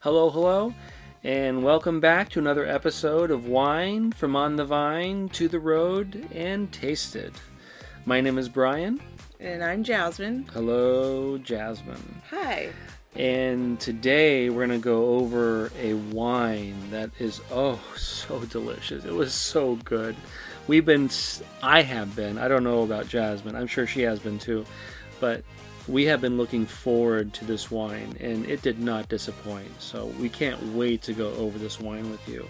Hello, hello, and welcome back to another episode of Wine from On the Vine to the Road and Tasted. My name is Brian. And I'm Jasmine. Hello, Jasmine. Hi. And today we're going to go over a wine that is, oh, so delicious. It was so good. We've been, I have been, I don't know about Jasmine, I'm sure she has been too, but we have been looking forward to this wine and it did not disappoint. So we can't wait to go over this wine with you.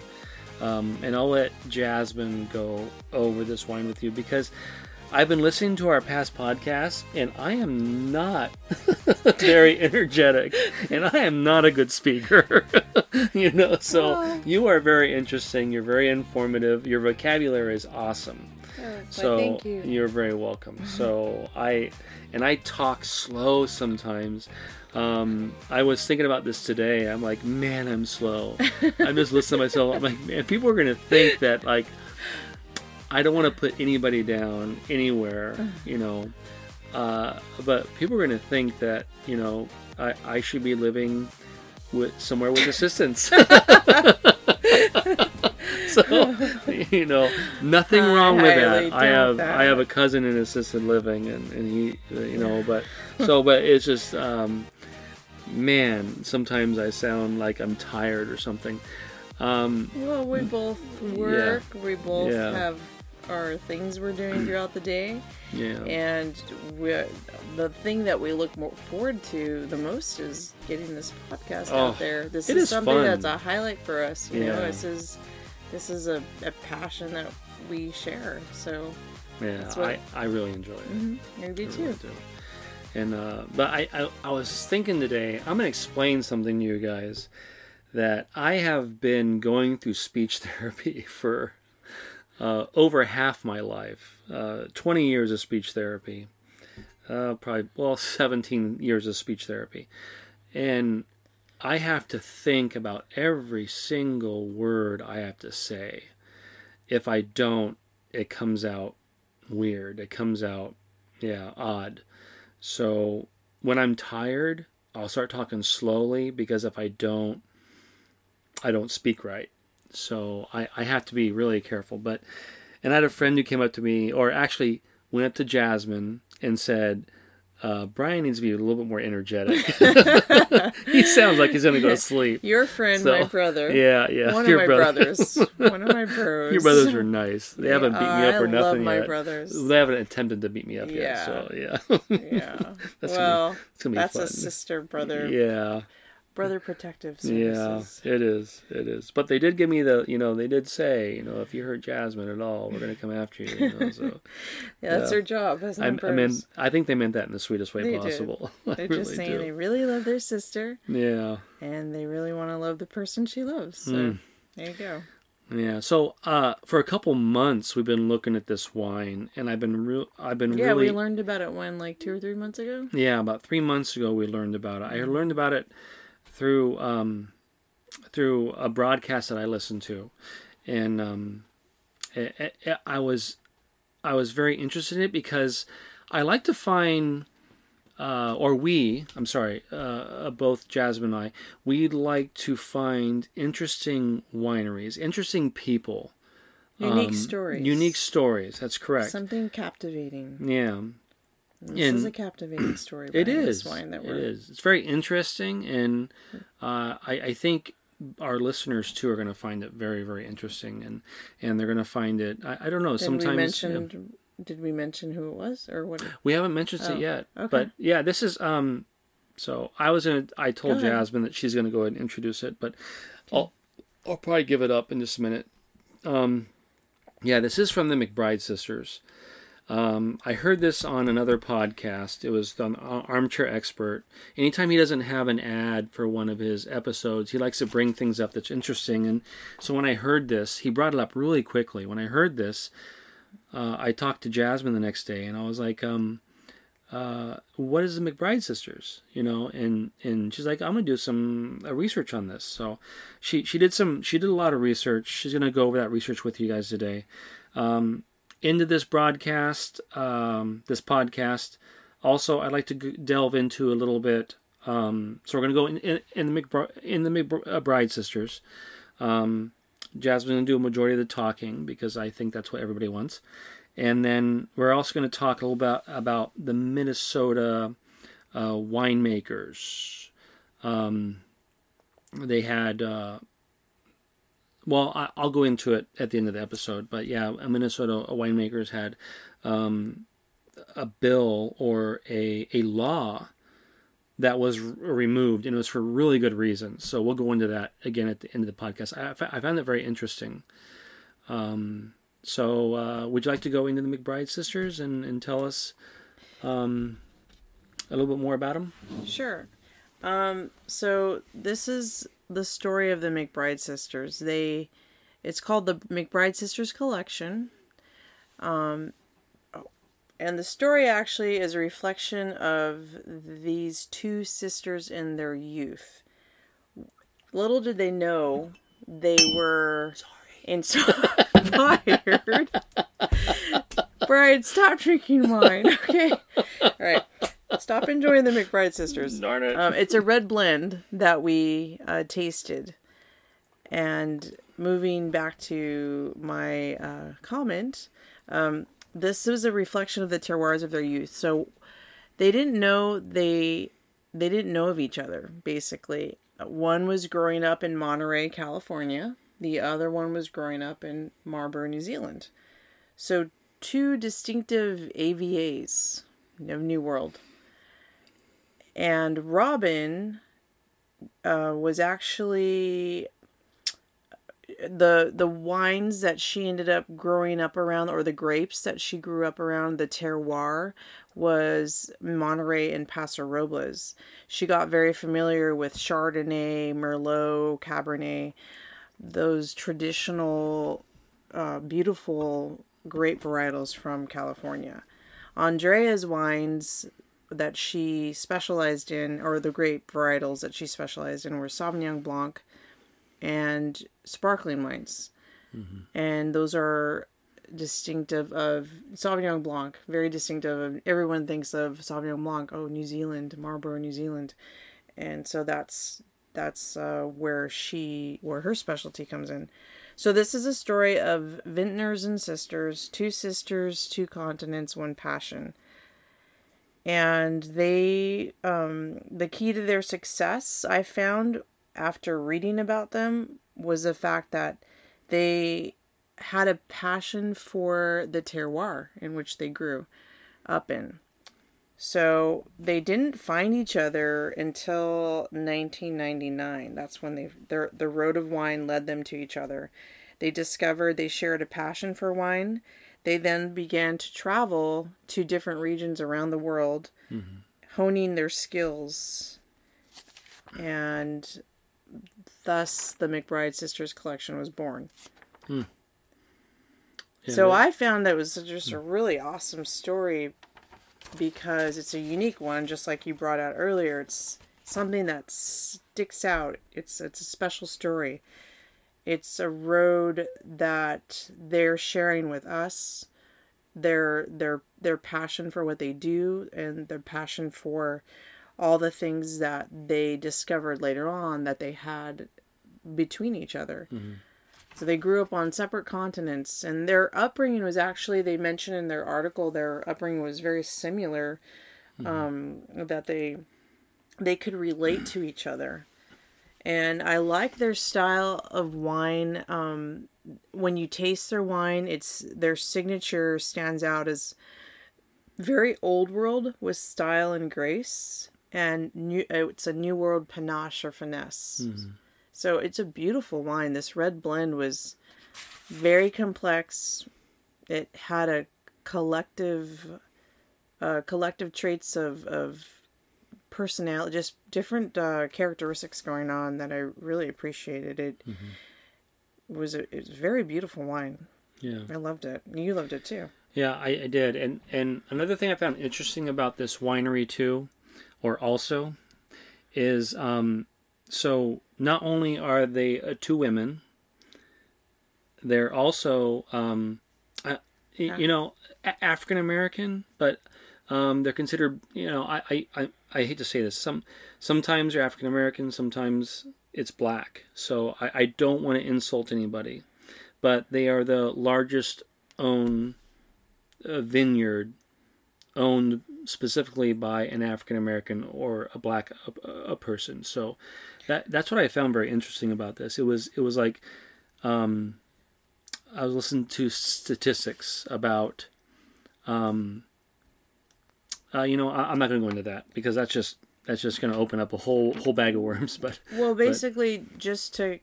Um, and I'll let Jasmine go over this wine with you because I've been listening to our past podcasts and I am not very energetic and I am not a good speaker. you know, so you are very interesting, you're very informative, your vocabulary is awesome. So thank you. you're very welcome. So I and I talk slow sometimes. Um, I was thinking about this today. I'm like, man, I'm slow. I'm just listening to myself. I'm like, man, people are gonna think that like I don't want to put anybody down anywhere, you know. Uh, but people are gonna think that you know I, I should be living with somewhere with assistance. so you know nothing I wrong with that. I have that. I have a cousin in assisted living, and, and he you know but so but it's just um, man sometimes I sound like I'm tired or something. Um, Well, we both work. We both Yeah. have our things we're doing throughout the day, yeah. and we the thing that we look more forward to the most is getting this podcast Oh, out there. This is, is something fun. that's a highlight for us. You know, this is this is a, a passion that we share. So Yeah, That's what- I, I really enjoy it. mhm, maybe I really too. do. And uh, but I, I I was thinking today I'm gonna explain something to you guys that I have been going through speech therapy for uh, over half my life. Uh, 20 years of speech therapy. Uh, probably well 17 years of speech therapy, and I have to think about every single word I have to say. If I don't, it comes out weird. It comes out, yeah, odd. So when I'm tired, I'll start talking slowly because if I don't, I don't speak right. So I, I have to be really careful. But, and I had a friend who came up to me, or actually went up to Jasmine and said, uh, Brian needs to be a little bit more energetic. he sounds like he's going to go to sleep. Your friend, So, my brother. Yeah, yeah. One your of my brother. brothers. One of my bros. Your brothers are nice. They haven't beat me up or I nothing love my yet. brothers. They haven't attempted to beat me up yet. So yeah, Yeah. That's gonna be- well, gonna be that's a sister brother yeah, brother protective services. yeah. It is. It is. But they did give me the. You know, they did say, you know, if you hurt Jasmine at all, we're gonna come after you. you know, so Yeah, that's Yeah. their job as I, I mean, I think they meant that in the sweetest way They possible. They're really just saying do. they really love their sister Yeah. and they really want to love the person she loves. So Mm. there you go. Yeah. So, uh, for a couple months, we've been looking at this wine, and I've been real. I've been Yeah, really. Yeah, we learned about it when like two or three months ago. Yeah, about three months ago we learned about it. I learned about it through um, through a broadcast that I listened to, and um, it, it, I was I was very interested in it because I like to find, uh, or we, I'm sorry, uh, both Jasmine and I, we'd like to find interesting wineries, interesting people, Unique um, stories. unique stories. That's correct. Something captivating. yeah. This is a captivating story. It behind wine that It we're, is. It's very interesting, and uh, I, I think our listeners too are going to find it very, very interesting, and and they're going to find it. I, I don't know. Did sometimes we yeah. Did we mention who it was or what? we haven't mentioned Oh, it yet, okay. but yeah, this is. Um, so I was gonna. I told Jasmine that she's going to go ahead and introduce it, but I'll I'll probably give it up in just a minute. Um, yeah, this is from the McBride sisters. Um, I heard this on another podcast. It was on Armchair Expert. Anytime he doesn't have an ad for one of his episodes, he likes to bring things up that's interesting. And so when I heard this, he brought it up really quickly. When I heard this, uh, I talked to Jasmine the next day, and I was like, um, uh, "What is the McBride sisters?" You know, and and she's like, "I'm gonna do some uh, research on this." So she she did some she did a lot of research. She's gonna go over that research with you guys today. Um, into this broadcast, um, this podcast. Also, I'd like to g- delve into a little bit Um, so we're gonna go in, in, in the McBride, in the McBride sisters. Um, Jasmine's gonna do a majority of the talking because I think that's what everybody wants. And then we're also going to talk a little bit about the Minnesota uh, winemakers. Um, they had, uh, well, I, will go into it at the end of the episode, but yeah, a Minnesota winemakers had um, a bill or a a law that was removed, and it was for really good reasons. So we'll go into that again at the end of the podcast. I, I found that very interesting. Um, so, uh, would you like to go into the McBride sisters and, and tell us um, a little bit more about them? Sure. Um, so, this is the story of the McBride sisters. They, it's called the McBride Sisters Collection. Um, and the story actually is a reflection of these two sisters in their youth. Little did they know they were Sorry. inspired. Brian, stop drinking wine. Okay. All right. Stop enjoying the McBride sisters. Darn it. Um, it's a red blend that we uh, tasted. And moving back to my uh, comment, um, this was a reflection of the terroirs of their youth. So they didn't know they they didn't know of each other basically. One was growing up in Monterey, California, the other one was growing up in Marlborough, New Zealand. So, two distinctive AVAs of New World. And Robin uh, was actually the the wines that she ended up growing up around or the grapes that she grew up around the terroir was Monterey and Paso Robles. She got very familiar with Chardonnay, Merlot, Cabernet, those traditional, uh, beautiful grape varietals from California. Andrea's wines that she specialized in, or the grape varietals that she specialized in, were Sauvignon Blanc and sparkling wines. Mm-hmm. And those are distinctive of Sauvignon Blanc, very distinctive. Everyone thinks of Sauvignon Blanc, oh, New Zealand, Marlborough, New Zealand. And so that's that's uh, where she where her specialty comes in. So this is a story of vintners and sisters, two sisters, two continents, one passion. And they um, the key to their success I found after reading about them was the fact that they had a passion for the terroir in which they grew up in. So they didn't find each other until 1999. That's when they their the road of wine led them to each other. They discovered they shared a passion for wine. They then began to travel to different regions around the world, mm-hmm. honing their skills. And thus the McBride Sisters collection was born. Hmm. Yeah, so I found that was just a really awesome story because it's a unique one, just like you brought out earlier. It's something that sticks out. It's it's a special story. It's a road that they're sharing with us. Their their their passion for what they do and their passion for all the things that they discovered later on that they had between each other. Mm-hmm. So they grew up on separate continents, and their upbringing was actually, they mentioned in their article, their upbringing was very similar, mm-hmm. um, that they they could relate to each other. And I like their style of wine. Um, when you taste their wine, it's their signature stands out as very old world with style and grace, and new. It's a new world panache or finesse. Mm-hmm. So it's a beautiful wine. This red blend was very complex. It had a collective uh, collective traits of, of personality, just different uh, characteristics going on that I really appreciated. It mm-hmm. was a, it was a very beautiful wine. Yeah, I loved it. You loved it too. Yeah, I, I did. And and another thing I found interesting about this winery too, or also, is um, so not only are they uh, two women, they're also, um, uh, you know, African American, but Um, they're considered, you know, I, I, I, hate to say this. Some sometimes they're African American, sometimes it's black. So I, I don't want to insult anybody, but they are the largest owned uh, vineyard owned specifically by an African American or a black a, a, person. So that that's what I found very interesting about this. It was it was like um, I was listening to statistics about um, uh, you know I, am not going to go into that because that's just that's just going to open up a whole whole bag of worms. But well, basically, but, just to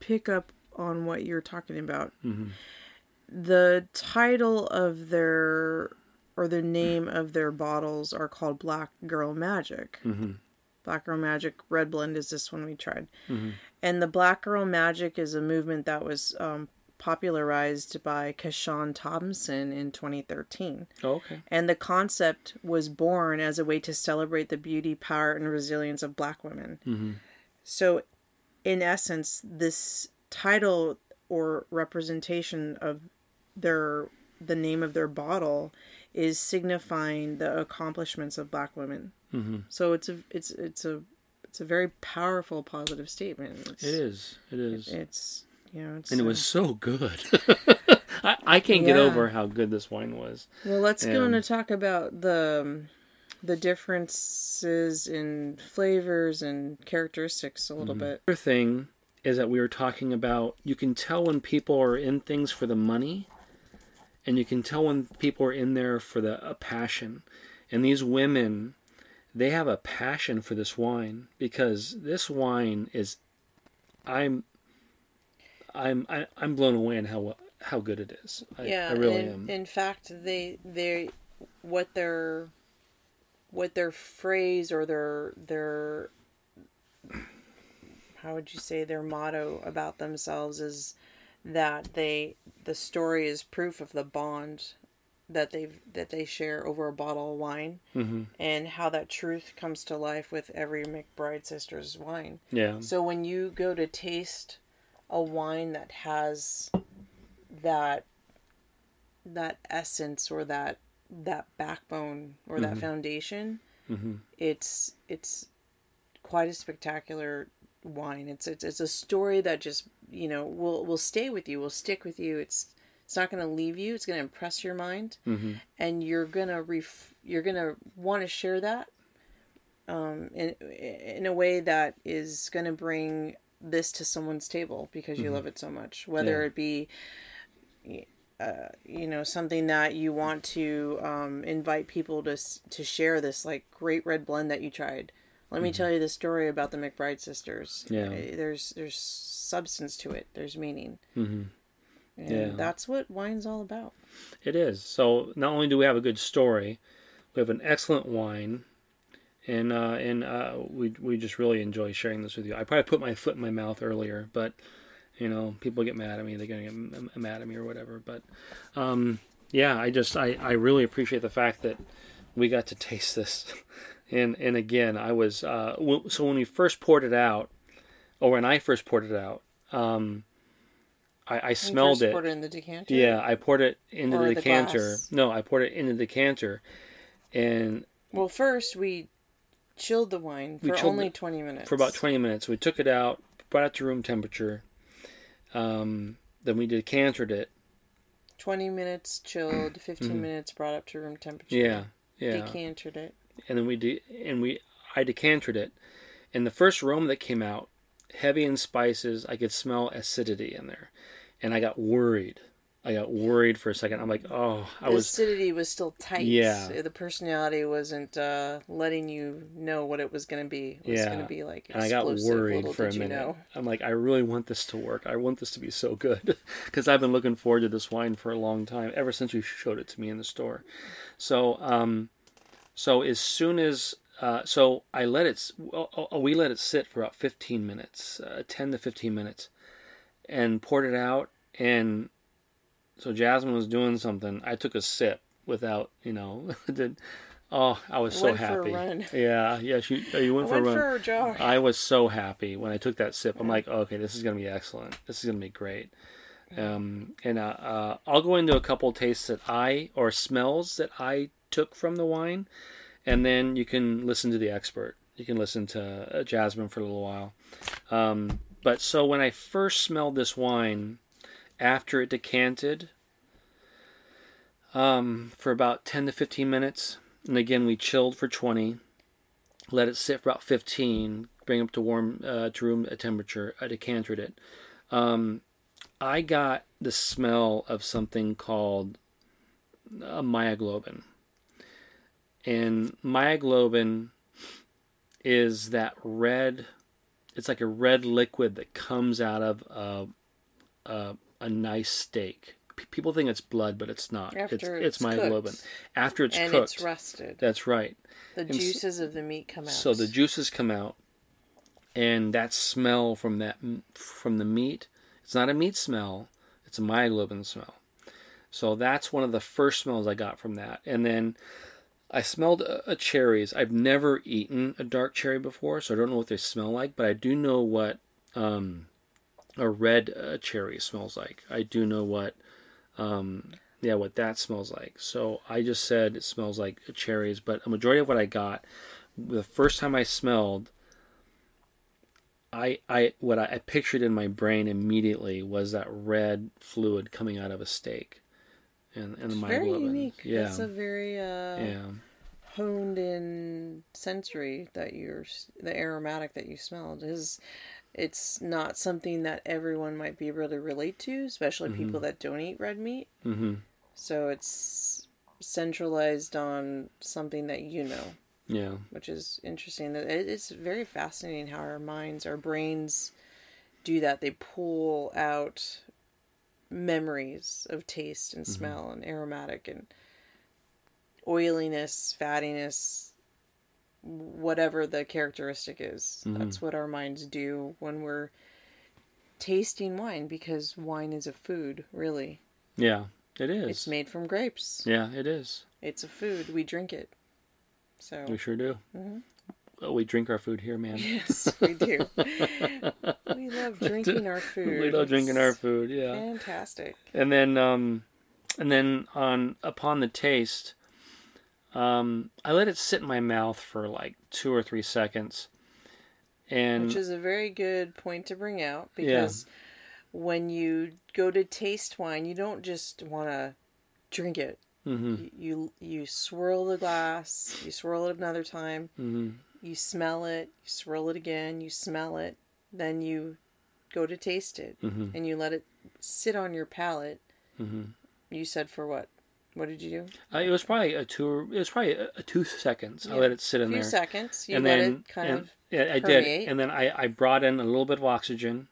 pick up on what you're talking about. Mm-hmm. The title of their or the name of their bottles are called Black Girl Magic. Mm-hmm. Black Girl Magic Red Blend is this one we tried. Mm-hmm. And the Black Girl Magic is a movement that was um, popularized by CaShawn Thompson in 2013. Oh, okay. And the concept was born as a way to celebrate the beauty, power, and resilience of black women. Mm-hmm. So, in essence, this title or representation of their the name of their bottle is signifying the accomplishments of black women. Mm-hmm. So it's a it's it's a it's a very powerful positive statement. It's, it is. It is. It, it's you know. It's, and it was so good. I, I can't yeah. get over how good this wine was. Well, let's and... go on to talk about the the differences in flavors and characteristics a little mm-hmm. bit. Other thing is that we were talking about you can tell when people are in things for the money and you can tell when people are in there for the a passion and these women they have a passion for this wine because this wine is i'm i'm I, am i am blown away in how how good it is I, yeah I really in, am in fact they they what their what their phrase or their their how would you say their motto about themselves is that they the story is proof of the bond that they that they share over a bottle of wine mm-hmm. and how that truth comes to life with every McBride sisters wine. Yeah. So when you go to taste a wine that has that that essence or that that backbone or mm-hmm. that foundation, mm-hmm. it's it's quite a spectacular wine. It's, it's it's a story that just you know will will stay with you, will stick with you. It's it's not going to leave you. It's going to impress your mind, mm-hmm. and you're gonna ref- you're gonna want to share that um, in in a way that is going to bring this to someone's table because you mm-hmm. love it so much. Whether yeah. it be uh, you know something that you want to um, invite people to to share this like great red blend that you tried let me mm-hmm. tell you the story about the McBride sisters. Yeah. There's there's substance to it. There's meaning. Mm-hmm. And yeah. that's what wine's all about. It is. So not only do we have a good story, we have an excellent wine, and uh, and uh, we we just really enjoy sharing this with you. I probably put my foot in my mouth earlier, but you know people get mad at me. They're gonna get mad at me or whatever. But um, yeah, I just I I really appreciate the fact that we got to taste this. and and again, I was uh, so when we first poured it out, or when I first poured it out, um, I, I smelled it. Poured it in the decanter. Yeah, I poured it into or the decanter. The no, I poured it into the decanter, and well, first we chilled the wine for only twenty minutes. For about twenty minutes, we took it out, brought it to room temperature. Um, then we decanted it. Twenty minutes chilled, 15 mm-hmm. minutes brought up to room temperature. Yeah, yeah. Decanted it and then we de- and we I decanted it, and the first aroma that came out, heavy in spices, I could smell acidity in there, and I got worried. I got worried for a second. I'm like, oh, I the was acidity was still tight. Yeah, the personality wasn't uh, letting you know what it was going to be. It was yeah, going to be like and I got worried for a minute. You know. I'm like, I really want this to work. I want this to be so good because I've been looking forward to this wine for a long time, ever since you showed it to me in the store. So, um, so as soon as uh, so I let it, we let it sit for about 15 minutes, uh, 10 to 15 minutes, and poured it out. And so Jasmine was doing something. I took a sip without, you know, did. Oh, I was so happy. Yeah, yeah. She, uh, you went, for, went a for a jog. I was so happy when I took that sip. I'm like, okay, this is gonna be excellent. This is gonna be great. Um, and uh, uh, I'll go into a couple tastes that I or smells that I took from the wine, and then you can listen to the expert. You can listen to uh, Jasmine for a little while. Um, but so when I first smelled this wine, after it decanted, um, for about 10 to 15 minutes, and again we chilled for 20, let it sit for about 15, bring up to warm uh, to room temperature. I decanted it. Um, I got the smell of something called a myoglobin, and myoglobin is that red. It's like a red liquid that comes out of a a, a nice steak. P- people think it's blood, but it's not. After it's it's it's myoglobin. cooked. After it's and cooked. it's rusted. That's right. The s- juices of the meat come out. So the juices come out, and that smell from that from the meat. It's not a meat smell. It's a myoglobin smell. So that's one of the first smells I got from that. And then I smelled a, a cherries. I've never eaten a dark cherry before, so I don't know what they smell like. But I do know what um, a red uh, cherry smells like. I do know what um, yeah, what that smells like. So I just said it smells like cherries, but a majority of what I got, the first time I smelled, I I what I, I pictured in my brain immediately was that red fluid coming out of a steak, and and the very unique. Yeah, It's a very uh, yeah, honed in sensory that you're the aromatic that you smelled is it's not something that everyone might be able to relate to especially people that don't eat red meat. Mm-hmm. so it's centralized on something that you know. Yeah, which is interesting that it's very fascinating how our minds our brains do that. They pull out memories of taste and smell and aromatic and oiliness fattiness whatever the characteristic is that's what our minds do when we're tasting wine because wine is a food really yeah. It is. it's made from grapes yeah, it is. it's a food we drink it so We sure do. Mm-hmm. Oh, we drink our food here, man. Yes, we do. we love drinking our food. we love drinking our food. Yeah. Fantastic. and then um and then on upon the taste um i let it sit in my mouth for like two or three seconds and Which is a very good point to bring out because when you go to taste wine, you don't just want to drink it. Mhm. You you swirl the glass, you swirl it another time, Mhm. you smell it, you swirl it again, you smell it, then you go to taste it, Mhm. and you let it sit on your palate. Mhm. You said for what? What did you do? uh, it was probably a two it was probably a, a two seconds i let it sit A in few there seconds. You and let then it kind and, of yeah i permeate. did and then i i brought in a little bit of oxygen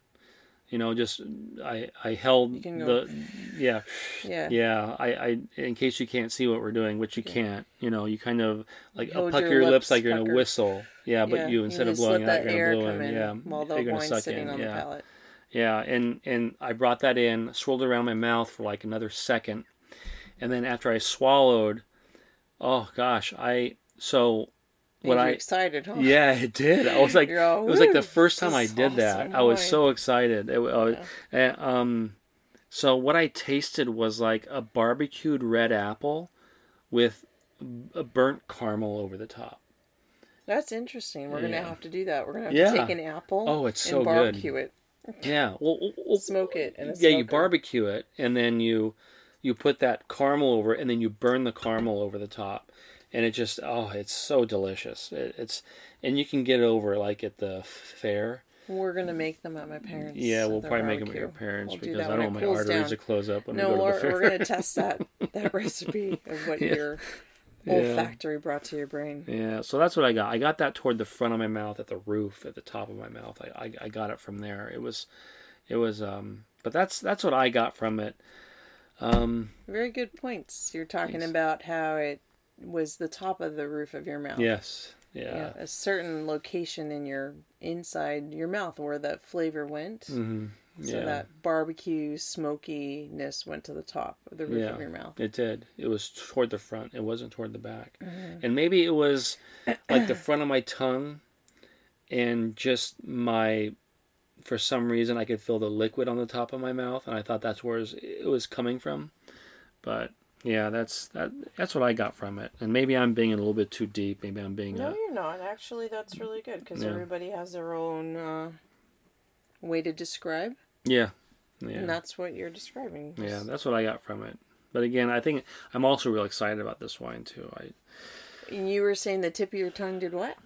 you know just i i held can go- the yeah yeah. Yeah, I, I, in case you can't see what we're doing, which you can't, you know, you kind of like Hold pucker your your, lips, like you're gonna whistle. Yeah, but Yeah, you instead of blowing out, you're gonna blow in. in Yeah, while the you're gonna suck sitting in. on yeah, the palate. yeah, and and I brought that in, swirled around my mouth for like another second, and then after I swallowed, oh gosh, I so what I excited, huh? yeah, it did. I was like, all, it was like the first time I did that. I was so excited. It, wa- and, um, so what I tasted was like a barbecued red apple with a burnt caramel over the top. That's interesting. We're Yeah. gonna have to do that. We're gonna have Yeah. to take an apple. Oh, it's and so good. barbecue it, Yeah. Well, well, well, smoke it, and yeah, you barbecue it, and then you you put that caramel over it, and then you burn the caramel over the top, and it just oh, it's so delicious. It, it's and you can get it over like at the fair. We're gonna make them at my parents. Yeah, we'll probably make them at your parents We'll because that I don't want my arteries down. to close up when No, we go to we're, the fair. we're gonna test that that recipe of what Yeah. your Yeah. olfactory brought to your brain. Yeah, so that's what I got. I got that toward the front of my mouth, at the roof, at the top of my mouth. I, I, I got it from there. It was, it was. Um, but that's that's what I got from it. Um, Very good points. You're talking Thanks. about how it was the top of the roof of your mouth. yes, Yeah, yeah, a certain location in your inside your mouth where that flavor went. hmm So yeah. that barbecue smokiness went to the top of the roof Yeah. of your mouth. It did. It was toward the front. It wasn't toward the back. Mm-hmm. And maybe it was like the front of my tongue and just my for some reason I could feel the liquid on the top of my mouth and I thought that's where it was, coming from. But yeah, that's that, that's what I got from it. And maybe I'm being a little bit too deep. Maybe I'm being. No, a, you're not. Actually, that's really good because Yeah. everybody has their own uh, way to describe, yeah, yeah, and that's what you're describing. yeah. That's what I got from it. But again, I think I'm also real excited about this wine too. I And you were saying the tip of your tongue did what?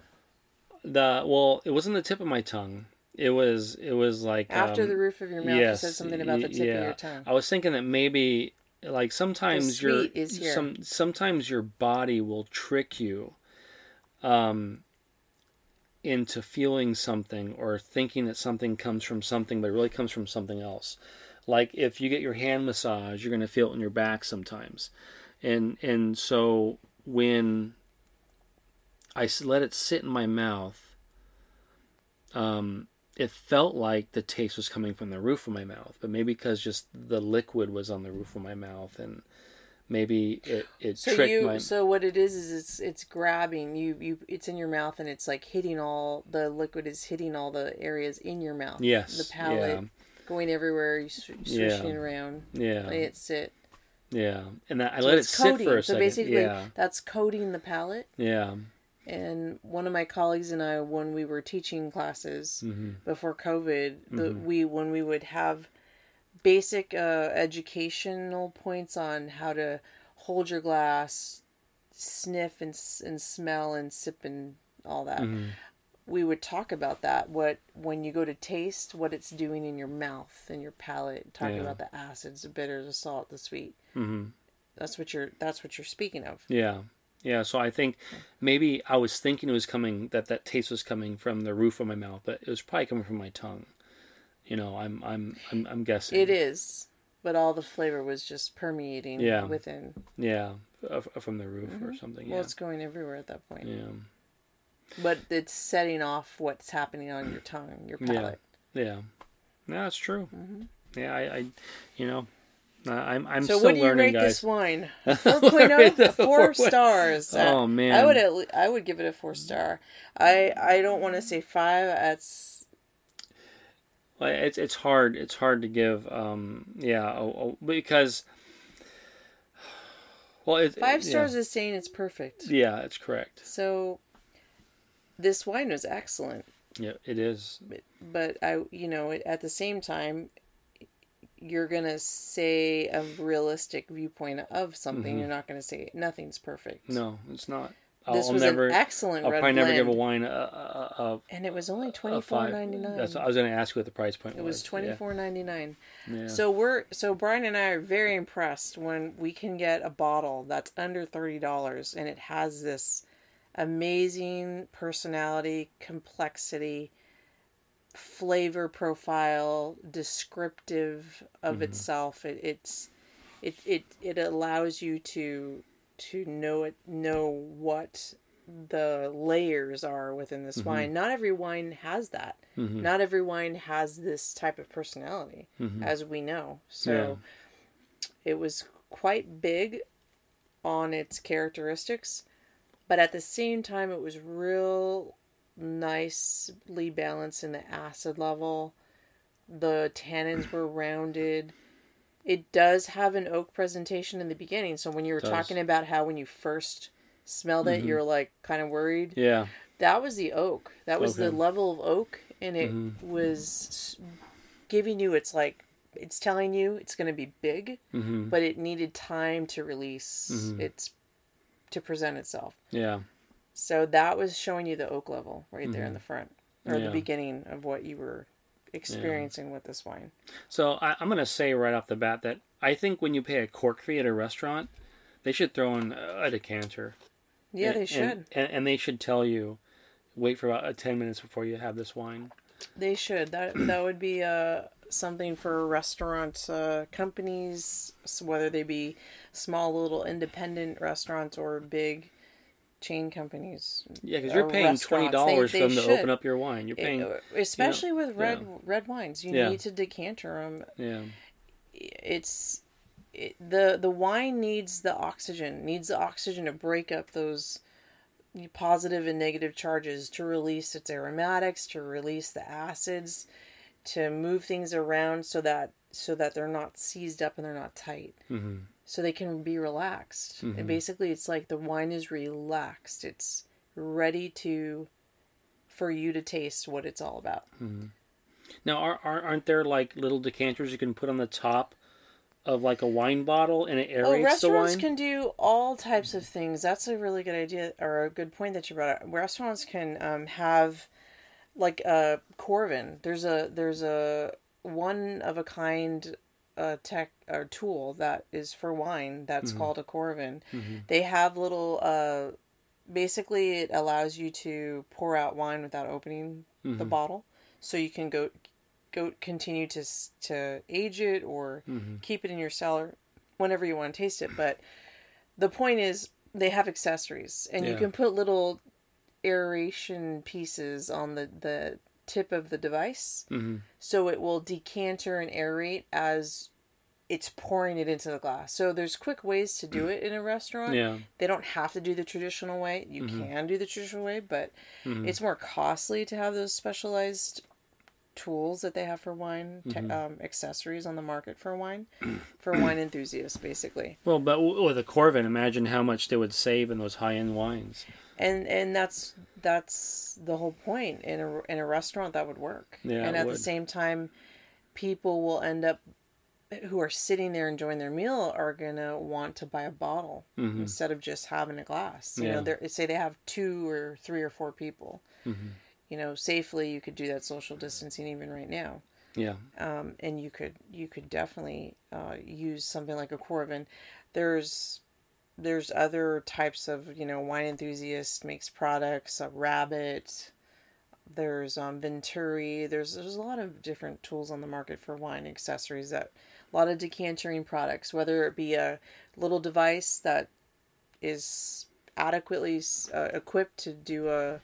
the well, it wasn't the tip of my tongue. It was it was like After um, the roof of your mouth, yes, you said something about the tip yeah. of your tongue. I was thinking that maybe like sometimes your sweet is here. some sometimes your body will trick you um into feeling something or thinking that something comes from something but it really comes from something else. Like if you get your hand massage, you're going to feel it in your back sometimes. And and so when I let it sit in my mouth um it felt like the taste was coming from the roof of my mouth, but maybe because just the liquid was on the roof of my mouth, and maybe it it So tricked you, my so what it is is it's it's grabbing you, you. It's in your mouth and it's like hitting all the liquid is hitting all the areas in your mouth. yes, the palate yeah, going everywhere. You sw- Yeah. swishing it around. yeah, Let it sit. yeah, and that, I So let it it's sit for a so second. basically, yeah, that's coating the palate. yeah, And one of my colleagues and I, when we were teaching classes hmm before COVID, Mm-hmm. we when we would have basic uh, educational points on how to hold your glass, sniff and and smell and sip and all that. Mm-hmm. We would talk about that. What when you go to taste, what it's doing in your mouth and your palate. Talking Yeah. about the acids, the bitters, the salt, the sweet. hmm That's what you're. That's what you're speaking of. yeah, yeah. So I think maybe I was thinking it was coming that that taste was coming from the roof of my mouth, but it was probably coming from my tongue. You know, I'm I'm I'm, I'm guessing It is, but all the flavor was just permeating Yeah. within. Yeah, from the roof or something. Mm-hmm. Well, Yeah, it's going everywhere at that point. yeah, But it's setting off what's happening on your tongue, your Yeah. palate. yeah. No, that's true. Mm-hmm. Yeah, I, I, you know, I- I'm I'm So, still what do you learning, rate guys. this wine? 4.0, four stars. Oh, man. I would at le- I would give it a four star. I I don't want to say five. That's Well, it's it's hard. It's hard to give. Um, yeah, oh, oh, because. Well, it, five yeah. stars is saying it's perfect. Yeah, it's correct. So this wine was excellent, Yeah, it is. but I you know at the same time you're gonna say a realistic viewpoint of something. Mm-hmm. You're not gonna say nothing's perfect. Mm-hmm. No, it's not. I'll, this I'll was never. an excellent I'll probably blend, never give a wine a, a, a, and it was only twenty four ninety nine. twenty four. That's. I was going to ask you what the price point It was. was twenty four ninety nine. Yeah. So we're so Brian and I are very impressed when we can get a bottle that's under thirty dollars and it has this amazing personality, complexity, flavor profile, descriptive of mm-hmm. itself. It, it's it, it it allows you to to know it know what the layers are within this mm-hmm. wine. Not every wine has that. Mm-hmm. Not every wine has this type of personality, as we know. So it was quite big on its characteristics, but at the same time, it was real nicely balanced in the acid level. The tannins were rounded. It does have an oak presentation in the beginning. So when you were talking about how when you first smelled it, you're like kind of worried yeah. that was the oak. That was the Okay. Mm-hmm. level of oak, and it was giving you. It's like it's telling you it's going to be big, Mm-hmm. but it needed time to release its to present itself. Yeah. So that was showing you the oak level right there in the front, or Mm-hmm. Yeah. the beginning of what you were experiencing with this wine. So I, I'm going to say right off the bat that I think when you pay a cork fee at a restaurant, they should throw in a decanter. Yeah, And- they should. And, and, and they should tell you, wait for about uh, 10 minutes before you have this wine. They should. That that would be uh, something for restaurant uh, companies, whether they be small little independent restaurants or big chain companies. Yeah, because you're paying $20 They- for them to should. open up your wine. You're paying, It- especially with red yeah. red wines. You Yeah. need to decanter them. yeah. It's it, the the wine needs the oxygen. Needs the oxygen to break up those positive and negative charges to release its aromatics, to release the acids, to move things around so that so that they're not seized up and they're not tight. hmm so they can be relaxed. And basically, it's like the wine is relaxed. It's ready to for you to taste what it's all about. Now, are, are aren't there like little decanters you can put on the top of like a wine bottle and it aerates Oh, the restaurants can do all types of things. That's a really good idea or a good point that you brought up. Restaurants can um, have like a Coravin. There's a there's a one of a kind uh, tech or tool that is for wine that's called a Coravin. They have little uh, basically it allows you to pour out wine without opening the bottle, so you can go go continue to to age it or keep it in your cellar whenever you want to taste it. But the point is, they have accessories, and you can put little aeration pieces on the the tip of the device, Mhm. so it will decanter and aerate as it's pouring it into the glass. So there's quick ways to do it in a restaurant. Yeah. They don't have to do the traditional way. You can do the traditional way, but it's more costly to have those specialized tools that they have for wine te- um, accessories on the market for wine for wine enthusiasts basically Well, but with a Coravin, imagine how much they would save in those high end wines. And and that's that's the whole point in a in a restaurant that would work Yeah, and at the same time people will end up who are sitting there enjoying their meal are gonna want to buy a bottle instead of just having a glass you Mm-hmm. Yeah. know they say they have two or three or four people Mm-hmm. you know safely you could do that social distancing even right now Yeah. um, and you could you could definitely uh, use something like a Coravin. There's there's other types of you know wine enthusiast makes products. A Rabbit. There's um, Vinturi. There's there's a lot of different tools on the market for wine accessories that a lot of decantering products. Whether it be a little device that is adequately uh, equipped to do a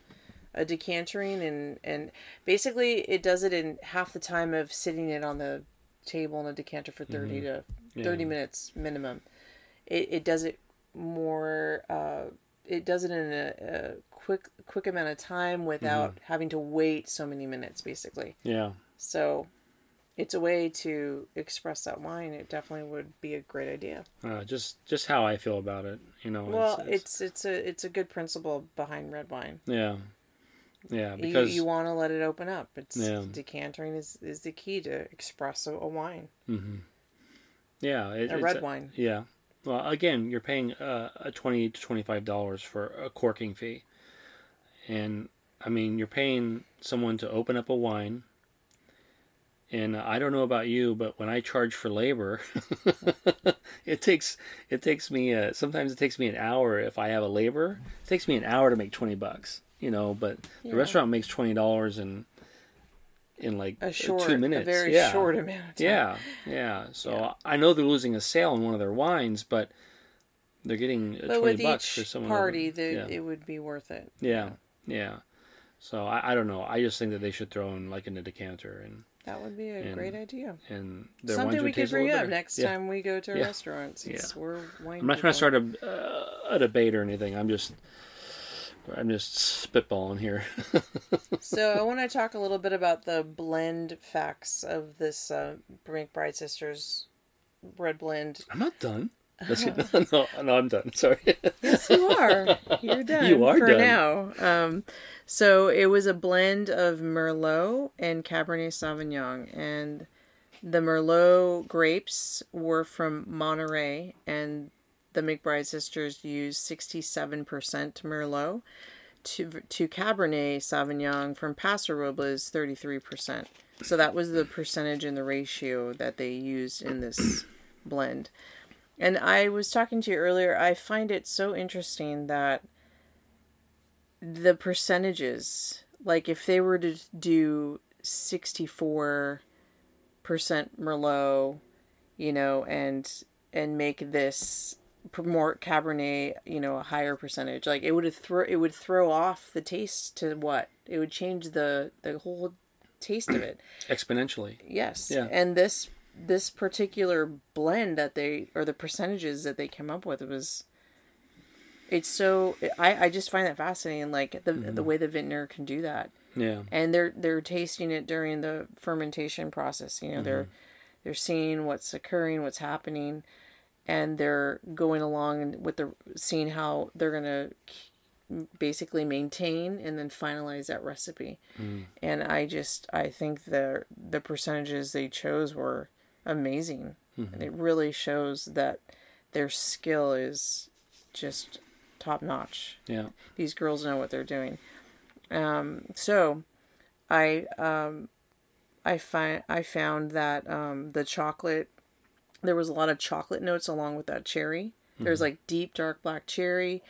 a decantering and and basically it does it in half the time of sitting it on the table in a decanter for 30 to 30 minutes minimum it, it does it more uh, it does it in a, a quick quick amount of time without having to wait so many minutes basically Yeah. so it's a way to express that wine it definitely would be a great idea Uh, just just how I feel about it, you know. well it's it's a it's a good principle behind red wine yeah, yeah. you, Because you want to let it open up. It's Yeah. decantering is, is the key to express a, a wine, yeah, it, a it's red wine. Yeah. Well, again, you're paying uh, a twenty to twenty-five dollars for a corking fee, and I mean, you're paying someone to open up a wine. And I don't know about you, but when I charge for labor, it takes it takes me uh, sometimes it takes me an hour if I have a labor. It takes me an hour to make twenty bucks, you know. But the restaurant makes twenty dollars in in like A short, two minutes. a very yeah. short amount of time. Yeah, yeah. So I know they're losing a sale on one of their wines, but they're getting uh, But twenty with bucks for each someone. party, the, yeah. it would be worth it. yeah, yeah. So I, I don't know. I just think that they should throw in like in a decanter and That would be a And great idea. and Something we could bring up next Yeah. time we go to Yeah. restaurants. Since we're wine I'm not trying to start a uh, a debate or anything. I'm just I'm just spitballing here. so I want to talk a little bit about the blend facts of this uh, McBride Sisters red blend. I'm not done. No, no, I'm done. Sorry. Yes, you are. You're done. You are for done. now. Um, so it was a blend of Merlot and Cabernet Sauvignon, and the Merlot grapes were from Monterey, and the McBride sisters used sixty-seven percent Merlot to to Cabernet Sauvignon from Paso Robles, thirty-three percent. So that was the percentage and the ratio that they used in this blend. And I was talking to you earlier, I find it so interesting that the percentages, like if they were to do 64% Merlot, you know, and and make this more Cabernet, you know, a higher percentage, like it would throw it would throw off the taste to what? It would change the the whole taste of it. Exponentially. Yes. Yeah. And this this particular blend that they or the percentages that they came up with was it's so I, I just find that fascinating like the Mm-hmm. the way the vintner can do that Yeah. and they're they're tasting it during the fermentation process you know they're Mm-hmm. they're seeing what's occurring what's happening and they're going along with the seeing how they're gonna basically maintain and then finalize that recipe. Mm. And I just I think the the percentages they chose were amazing. Mm-hmm. And it really shows that their skill is just top notch. Yeah. These girls know what they're doing. Um, so I um, I find I found that um, the chocolate there was a lot of chocolate notes along with that cherry. There's mm-hmm. like deep dark black cherry,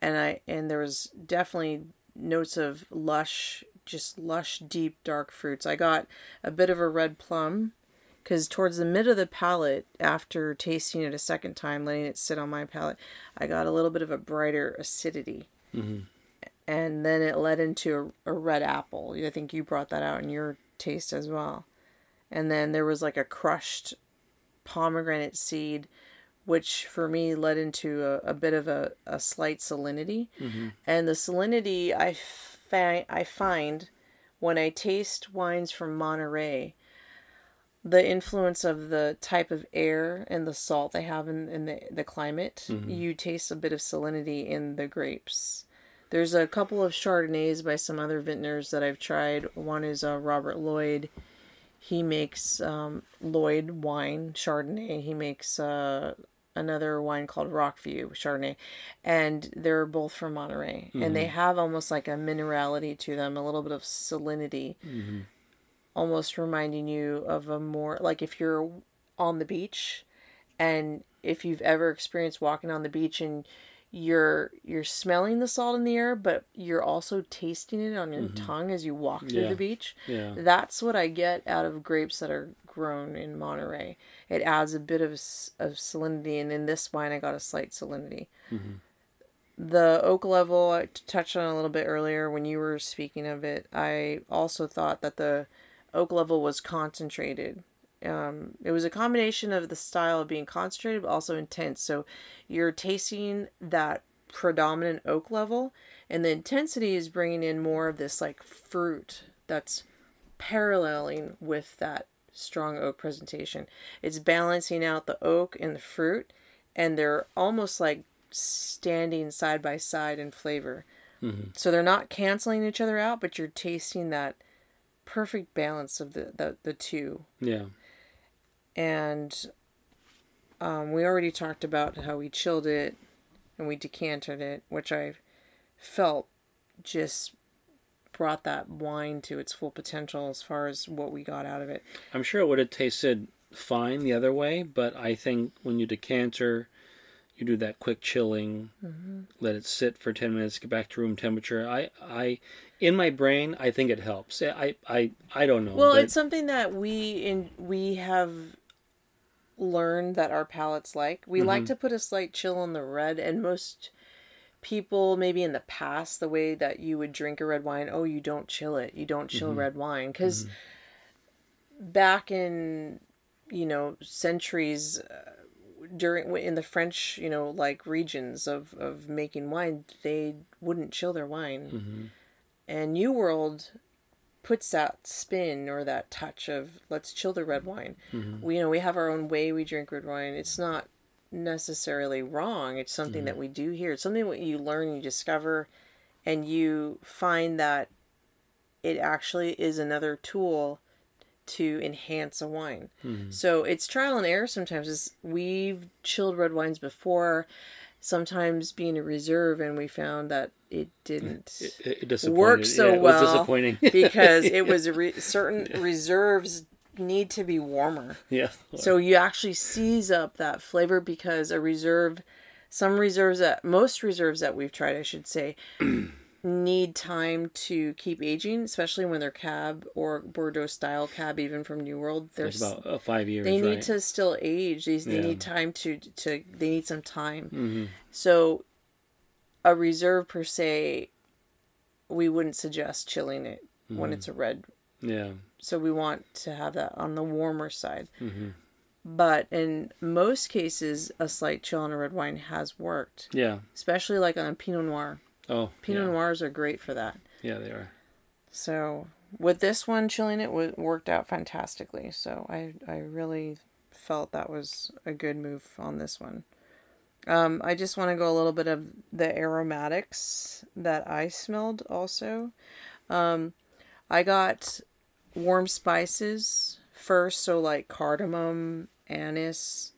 and I and there was definitely notes of lush, just lush deep dark fruits. I got a bit of a red plum because towards the mid of the palate, after tasting it a second time, letting it sit on my palate, I got a little bit of a brighter acidity. Mm-hmm. And then it led into a, a red apple. I think you brought that out in your taste as well. And then there was like a crushed pomegranate seed, which for me led into a, a bit of a, a slight salinity. And the salinity I, fi- I find when I taste wines from Monterey, the influence of the type of air and the salt they have in, in the, the climate, you taste a bit of salinity in the grapes. There's a couple of Chardonnays by some other vintners that I've tried. One is uh, Robert Lloyd. He makes um, Lloyd wine, Chardonnay. He makes uh, another wine called Rockview Chardonnay, and they're both from Monterey, and they have almost like a minerality to them, a little bit of salinity, almost reminding you of a more like if you're on the beach, and if you've ever experienced walking on the beach and you're you're smelling the salt in the air, but you're also tasting it on your mm-hmm. tongue as you walk through Yeah. the beach. Yeah. That's what I get out of grapes that are grown in Monterey. It adds a bit of of salinity, and in this wine, I got a slight salinity. Mm-hmm. The oak level i touched on a little bit earlier when you were speaking of it. I also thought that the oak level was concentrated. Um, it was a combination of the style of being concentrated but also intense. So you're tasting that predominant oak level, and the intensity is bringing in more of this like fruit that's paralleling with that strong oak presentation. It's balancing out the oak and the fruit, and they're almost like standing side by side in flavor. So they're not canceling each other out, but you're tasting that perfect balance of the, the, the two Yeah. And um, we already talked about how we chilled it and we decanted it, which I felt just brought that wine to its full potential as far as what we got out of it. I'm sure it would have tasted fine the other way, but I think when you decanter, you do that quick chilling, Mm-hmm. let it sit for 10 minutes, get back to room temperature. I, I, in my brain, I think it helps. I, I, I don't know. Well, but- it's something that we in we have learned that our palates like. We like mm-hmm. to put a slight chill on the red, and most people maybe in the past the way that you would drink a red wine oh you don't chill it. You don't chill mm-hmm. red wine. Because mm-hmm. back in you know centuries uh, during in the french you know like regions of of making wine they wouldn't chill their wine. And new world puts that spin or that touch of let's chill the red wine. Mm-hmm. We you know we have our own way we drink red wine. It's not necessarily wrong. It's something that mm-hmm. we do here. It's something that you learn you discover and you find that it actually is another tool to enhance a wine. Mm-hmm. So it's trial and error sometimes. Is we've chilled red wines before, sometimes being a reserve, and we found that it didn't it, it work so yeah, it well was disappointing. because it was a re- certain reserves need to be warmer. yeah. So you actually seize up that flavor because a reserve, some reserves that most reserves that we've tried, I should say, need time to keep aging, especially when they're cab or Bordeaux style cab, even from New World. They're about uh, five years, they need right? to still age. They, they Yeah. need time to to they need some time. Mm-hmm. So a reserve per se, we wouldn't suggest chilling it Mm-hmm. when it's a red Yeah. so we want to have that on the warmer side. Mm-hmm. But in most cases, a slight chill on a red wine has worked, Yeah. especially like on a Pinot Noir. Oh, Pinot yeah. Noirs are great for that. Yeah, they are. So with this one, chilling it w- worked out fantastically. So I I really felt that was a good move on this one. Um, I just want to go a little bit of the aromatics that I smelled also. Um, I got warm spices first, so like cardamom, anise,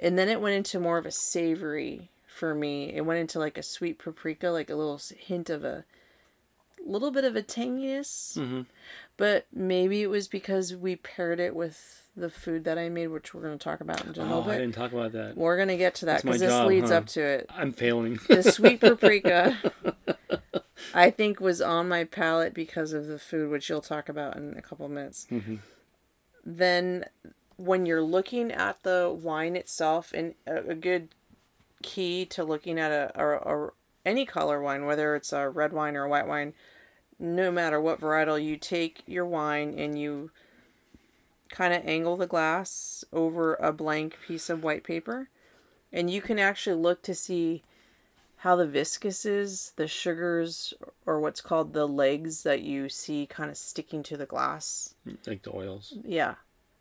and then it went into more of a savory for me. It went into like a sweet paprika, like a little hint of a little bit of a tanginess. Mm-hmm. But maybe it was because we paired it with the food that I made, which we're going to talk about in a little Oh, I didn't talk about that. We're going to get to that because this job, leads huh? up to it. I'm failing. The sweet paprika, I think, was on my palate because of the food, which you'll talk about in a couple of minutes. Mhm. Then, when you're looking at the wine itself, and a, a good key to looking at a, a, a any color wine, whether it's a red wine or a white wine, no matter what varietal, you take your wine and you kind of angle the glass over a blank piece of white paper, and you can actually look to see how the viscous is, the sugars, or what's called the legs that you see kind of sticking to the glass. like the oils. Yeah.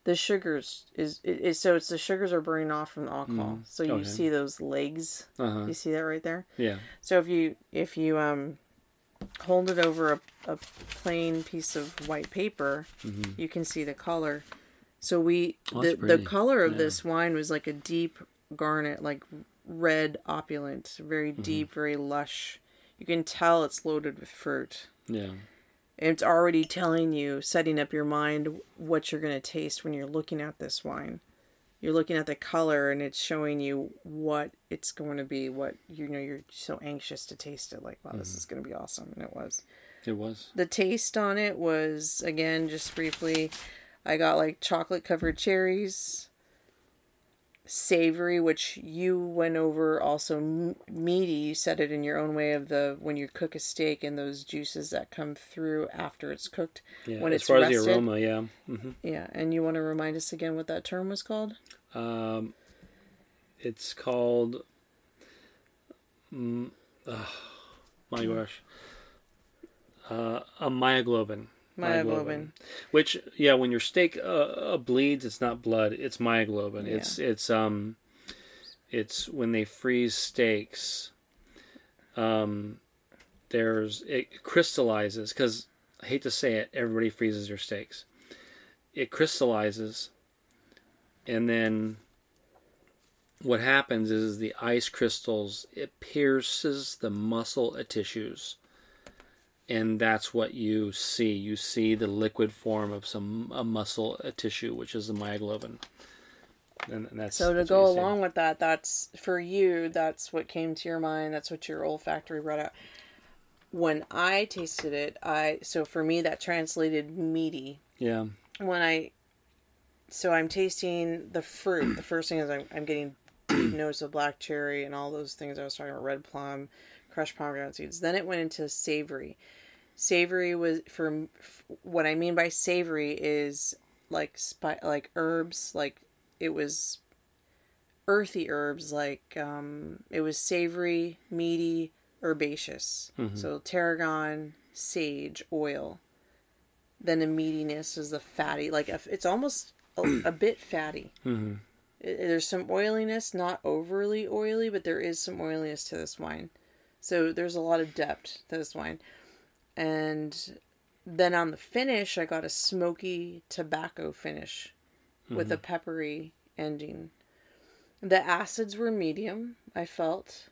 The sugars is, is so it's the sugars are burning off from the alcohol. So you okay. see those legs. Uh huh. You see that right there? Yeah. So if you if you um hold it over a, a plain piece of white paper, you can see the color. So we Mm-hmm. Oh, the the color of Yeah. this wine was like a deep garnet, like red opulent, very Mm-hmm. deep, very lush. You can tell it's loaded with fruit. Yeah. It's already telling you, setting up your mind what you're going to taste when you're looking at this wine. You're looking at the color and it's showing you what it's going to be, what you know you're so anxious to taste it like, wow, this mm-hmm. is going to be awesome and it was. It was. The taste on it was again just briefly I got like chocolate covered cherries, savory, which you went over also meaty. You said it in your own way of the when you cook a steak and those juices that come through after it's cooked. Yeah. When as it's far as the aroma, yeah. hmm Yeah, and you want to remind us again what that term was called? Um, it's called. Mm, oh, my gosh. Uh, a myoglobin. Myoglobin. Which, yeah, when your steak uh, uh, bleeds, it's not blood; it's myoglobin. It's it's um, it's when they freeze steaks. Um, there's it crystallizes because I hate to say it, everybody freezes their steaks. It crystallizes, and then what happens is the ice crystals it pierces the muscle tissues and that's what you see you see the liquid form of some a muscle a tissue which is the myoglobin and, and that's So to that's go see. along with that, that's for you. That's what came to your mind. That's what your olfactory brought out. When I tasted it, I so for me that translated meaty. yeah When I, so I'm tasting the fruit. The first thing is I'm, I'm getting deep notes of black cherry and all those things I was talking about, red plum, crushed pomegranate seeds. Then it went into savory. Savory was for what I mean by savory is like spi- like herbs, like it was earthy herbs like um it was savory meaty herbaceous. So tarragon sage oil. Then the meatiness is the fatty like if- it's almost a, a bit fatty. Hmm I- there's some oiliness not overly oily but there is some oiliness to this wine. So there's a lot of depth to this wine and then on the finish i got a smoky tobacco finish with a mm-hmm. peppery ending. The acids were medium i felt.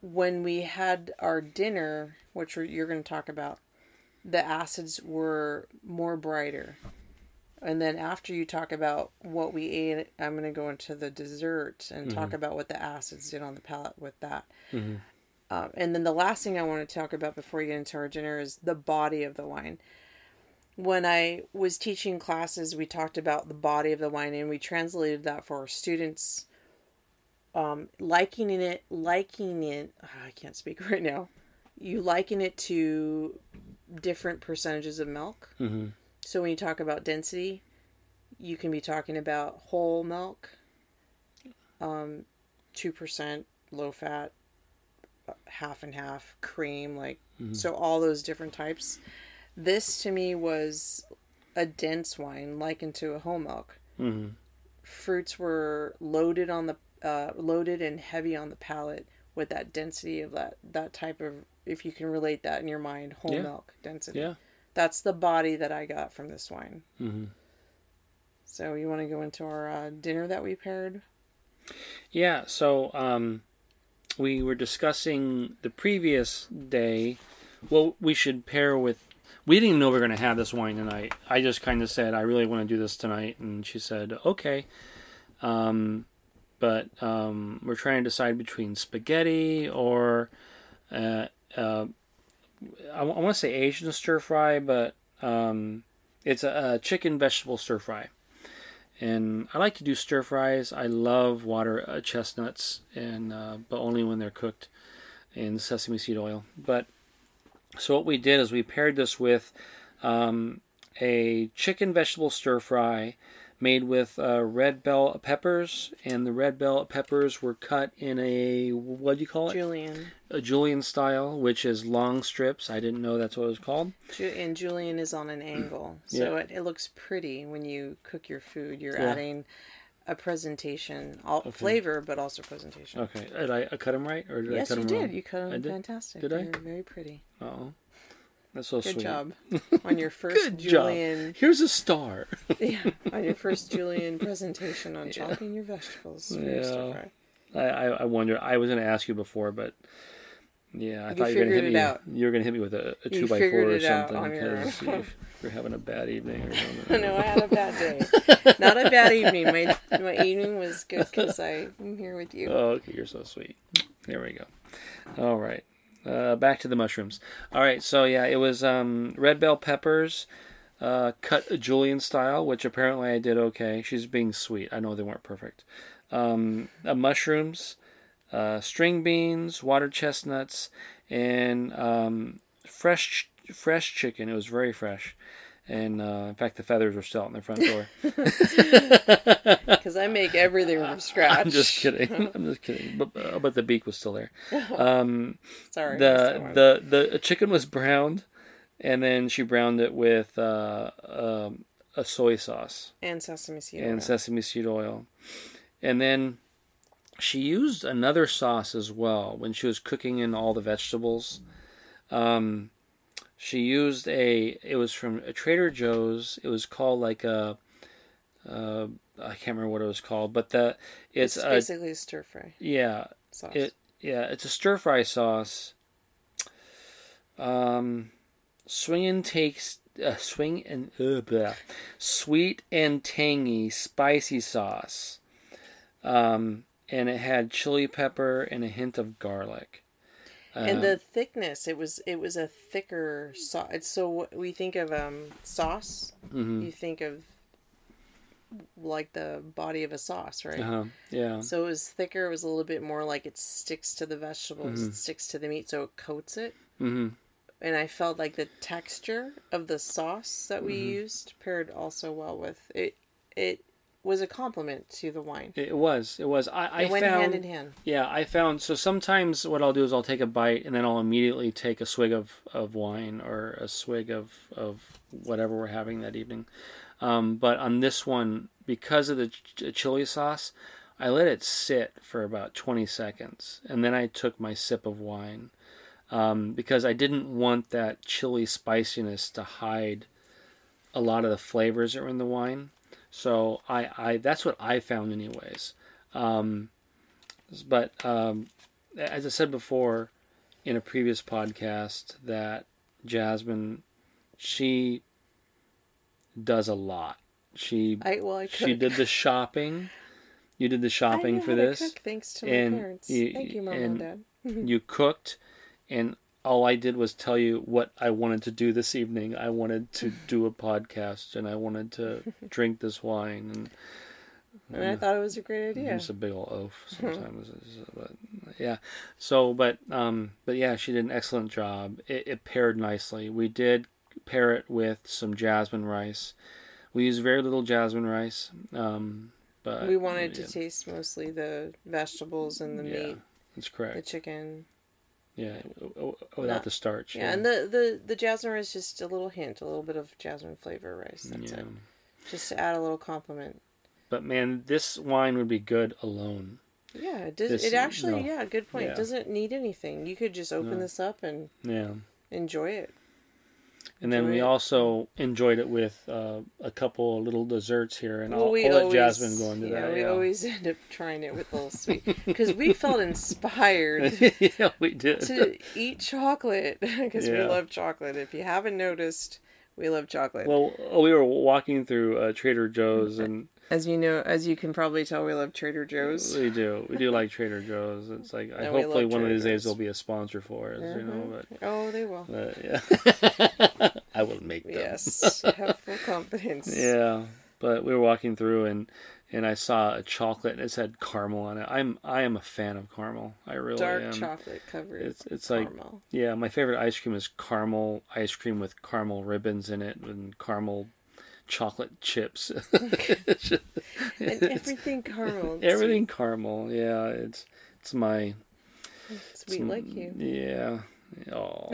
When we had our dinner which you're going to talk about the acids were more brighter. And then after you talk about what we ate i'm going to go into the dessert and talk mm-hmm. about what the acids did on the palate with that mm-hmm. Um, and then the last thing i want to talk about before we get into our dinner is the body of the wine when I was teaching classes, we talked about the body of the wine and we translated that for our students. Um, liking it, liking it, ah, I can't speak right now. You liken it to different percentages of milk. hmm So when you talk about density, you can be talking about whole milk, um, 2% low fat, half and half, cream, like, so all those different types. This to me was a dense wine likened to a whole milk. hmm fruits were loaded on the uh, loaded and heavy on the palate with that density of that that type of if you can relate that in your mind whole Yeah. milk density. Yeah. That's the body that I got from this wine. hmm So you want to go into our uh, dinner that we paired? Yeah, so um, we were discussing the previous day. Well, we should pair with. We didn't even know we were going to have this wine tonight. I just kind of said, I really want to do this tonight. And she said, okay. Um, but um, we're trying to decide between spaghetti or. Uh, uh, I, want to say Asian stir fry, but um, it's a, a chicken vegetable stir fry and I like to do stir fries. I love water uh, chestnuts, and uh, but only when they're cooked in sesame seed oil. But so what we did is we paired this with um, a chicken vegetable stir fry made with uh, red bell peppers, and the red bell peppers were cut in a what do you call it? Julian. A julienne style, which is long strips. I didn't know that's what it was called. And Julian is on an angle, so it, it looks pretty when you cook your food. You're Yeah. adding a presentation, all flavor, but also presentation. Okay, did I, I cut them right, or did yes, I cut you them did. wrong? You cut I them did? fantastic. Did I? You're very pretty. Oh, that's so Good sweet. job on your first Good Julian. job. Here's a star. yeah, on your first Julian presentation on chopping your vegetables for your stir Yeah. fry. I, I, wonder. I was going to ask you before, but yeah, I You thought you were going to hit me. out. You were going to hit me with a, a You two by four or something your because own. you- you're having a bad evening or something. no, I had a bad day. Not a bad evening. My my evening was good because I'm here with you. Oh, okay, you're so sweet. There we go. All right. Uh, back to the mushrooms. All right, so yeah, it was um, red bell peppers, uh, cut julienne style, which apparently I did okay. She's being sweet. I know they weren't perfect. Um, uh, mushrooms, uh, string beans, water chestnuts, and um, fresh fresh chicken. It was very fresh. And uh, in fact, the feathers were still out in the front door. Because I make everything from scratch. I'm just kidding. I'm just kidding. But, uh, but the beak was still there. Um, Sorry. that's the the the chicken was browned, and then she browned it with uh, um, a soy sauce and sesame seed and oil. sesame seed oil, and then she used another sauce as well when she was cooking in all the vegetables. Um, she used a. It was from a Trader Joe's. It was called like a. Uh, I can't remember what it was called, but the it's, It's a basically a stir fry yeah sauce. it yeah, it's a stir fry sauce. Um, swinging takes uh, swing and uh, sweet and tangy spicy sauce. Um, and it had chili pepper and a hint of garlic. And Uh, the thickness, it was it was a thicker sauce. So we think of um sauce, mhm. you think of like the body of a sauce, right? uh-huh, yeah, So it was thicker. It was a little bit more like it sticks to the vegetables. Mm-hmm. It sticks to the meat, so it coats it. hmm And I felt like the texture of the sauce that we Mm-hmm. used paired also well with it. It was a compliment to the wine. it was. It was. I, I It went found. hand in hand. Yeah, I found so sometimes what I'll do is I'll take a bite and then I'll immediately take a swig of, of wine or a swig of, of whatever we're having that evening. Um, but on this one, because of the ch- chili sauce, I let it sit for about 20 seconds and then I took my sip of wine um, because I didn't want that chili spiciness to hide a lot of the flavors that were in the wine. So I, I that's what I found anyways. Um, but um, as I said before in a previous podcast, that Jasmine, she does a lot. She I well, I she did the shopping. You did the shopping for this. cook thanks to my and parents. you- Thank you, mom and- and dad. you cooked, and all I did was tell you what I wanted to do this evening. I wanted to do a podcast, and I wanted to drink this wine, and And I thought it was a great idea. It's a big old oaf sometimes. but yeah. So, but um, but yeah, she did an excellent job. It, it paired nicely. We did pair it with some jasmine rice. We used very little jasmine rice. Um, but we wanted to taste mostly the vegetables and the Yeah, meat, That's correct. the chicken. Yeah, without Not- the starch. Yeah, and the, the the jasmine rice just a little hint, a little bit of jasmine flavor rice. That's yeah. it. Just to add a little compliment. but man, this wine would be good alone. Yeah, it does. This- it actually, no. yeah, good point. Yeah. It doesn't need anything. You could just open No. this up and Yeah. enjoy it. And then we also enjoyed it with uh, a couple little desserts here, and I'll, we I'll let always, Jasmine go into that. yeah, that. we yeah. always end up trying it with a little sweet because we felt inspired yeah, we did. to eat chocolate because we love chocolate. If you haven't noticed, we love chocolate. Well, we were walking through uh, Trader Joe's, and as you know, as you can probably tell, we love Trader Joe's. we do, we do like Trader Joe's. It's like I hopefully love one of these days they'll be a sponsor for us, you know. Mm-hmm. But, Oh, they will. but yeah, I will make them. Yes, I have full confidence. Yeah, but we were walking through and and I saw a chocolate and it said caramel on it. I'm I am a fan of caramel. I really Dark am. chocolate covered. It's it's like caramel. yeah, my favorite ice cream is caramel ice cream with caramel ribbons in it and caramel chocolate chips. It's and it's- everything caramel. everything caramel. Yeah, it's it's my sweet, sweet like you. yeah. Oh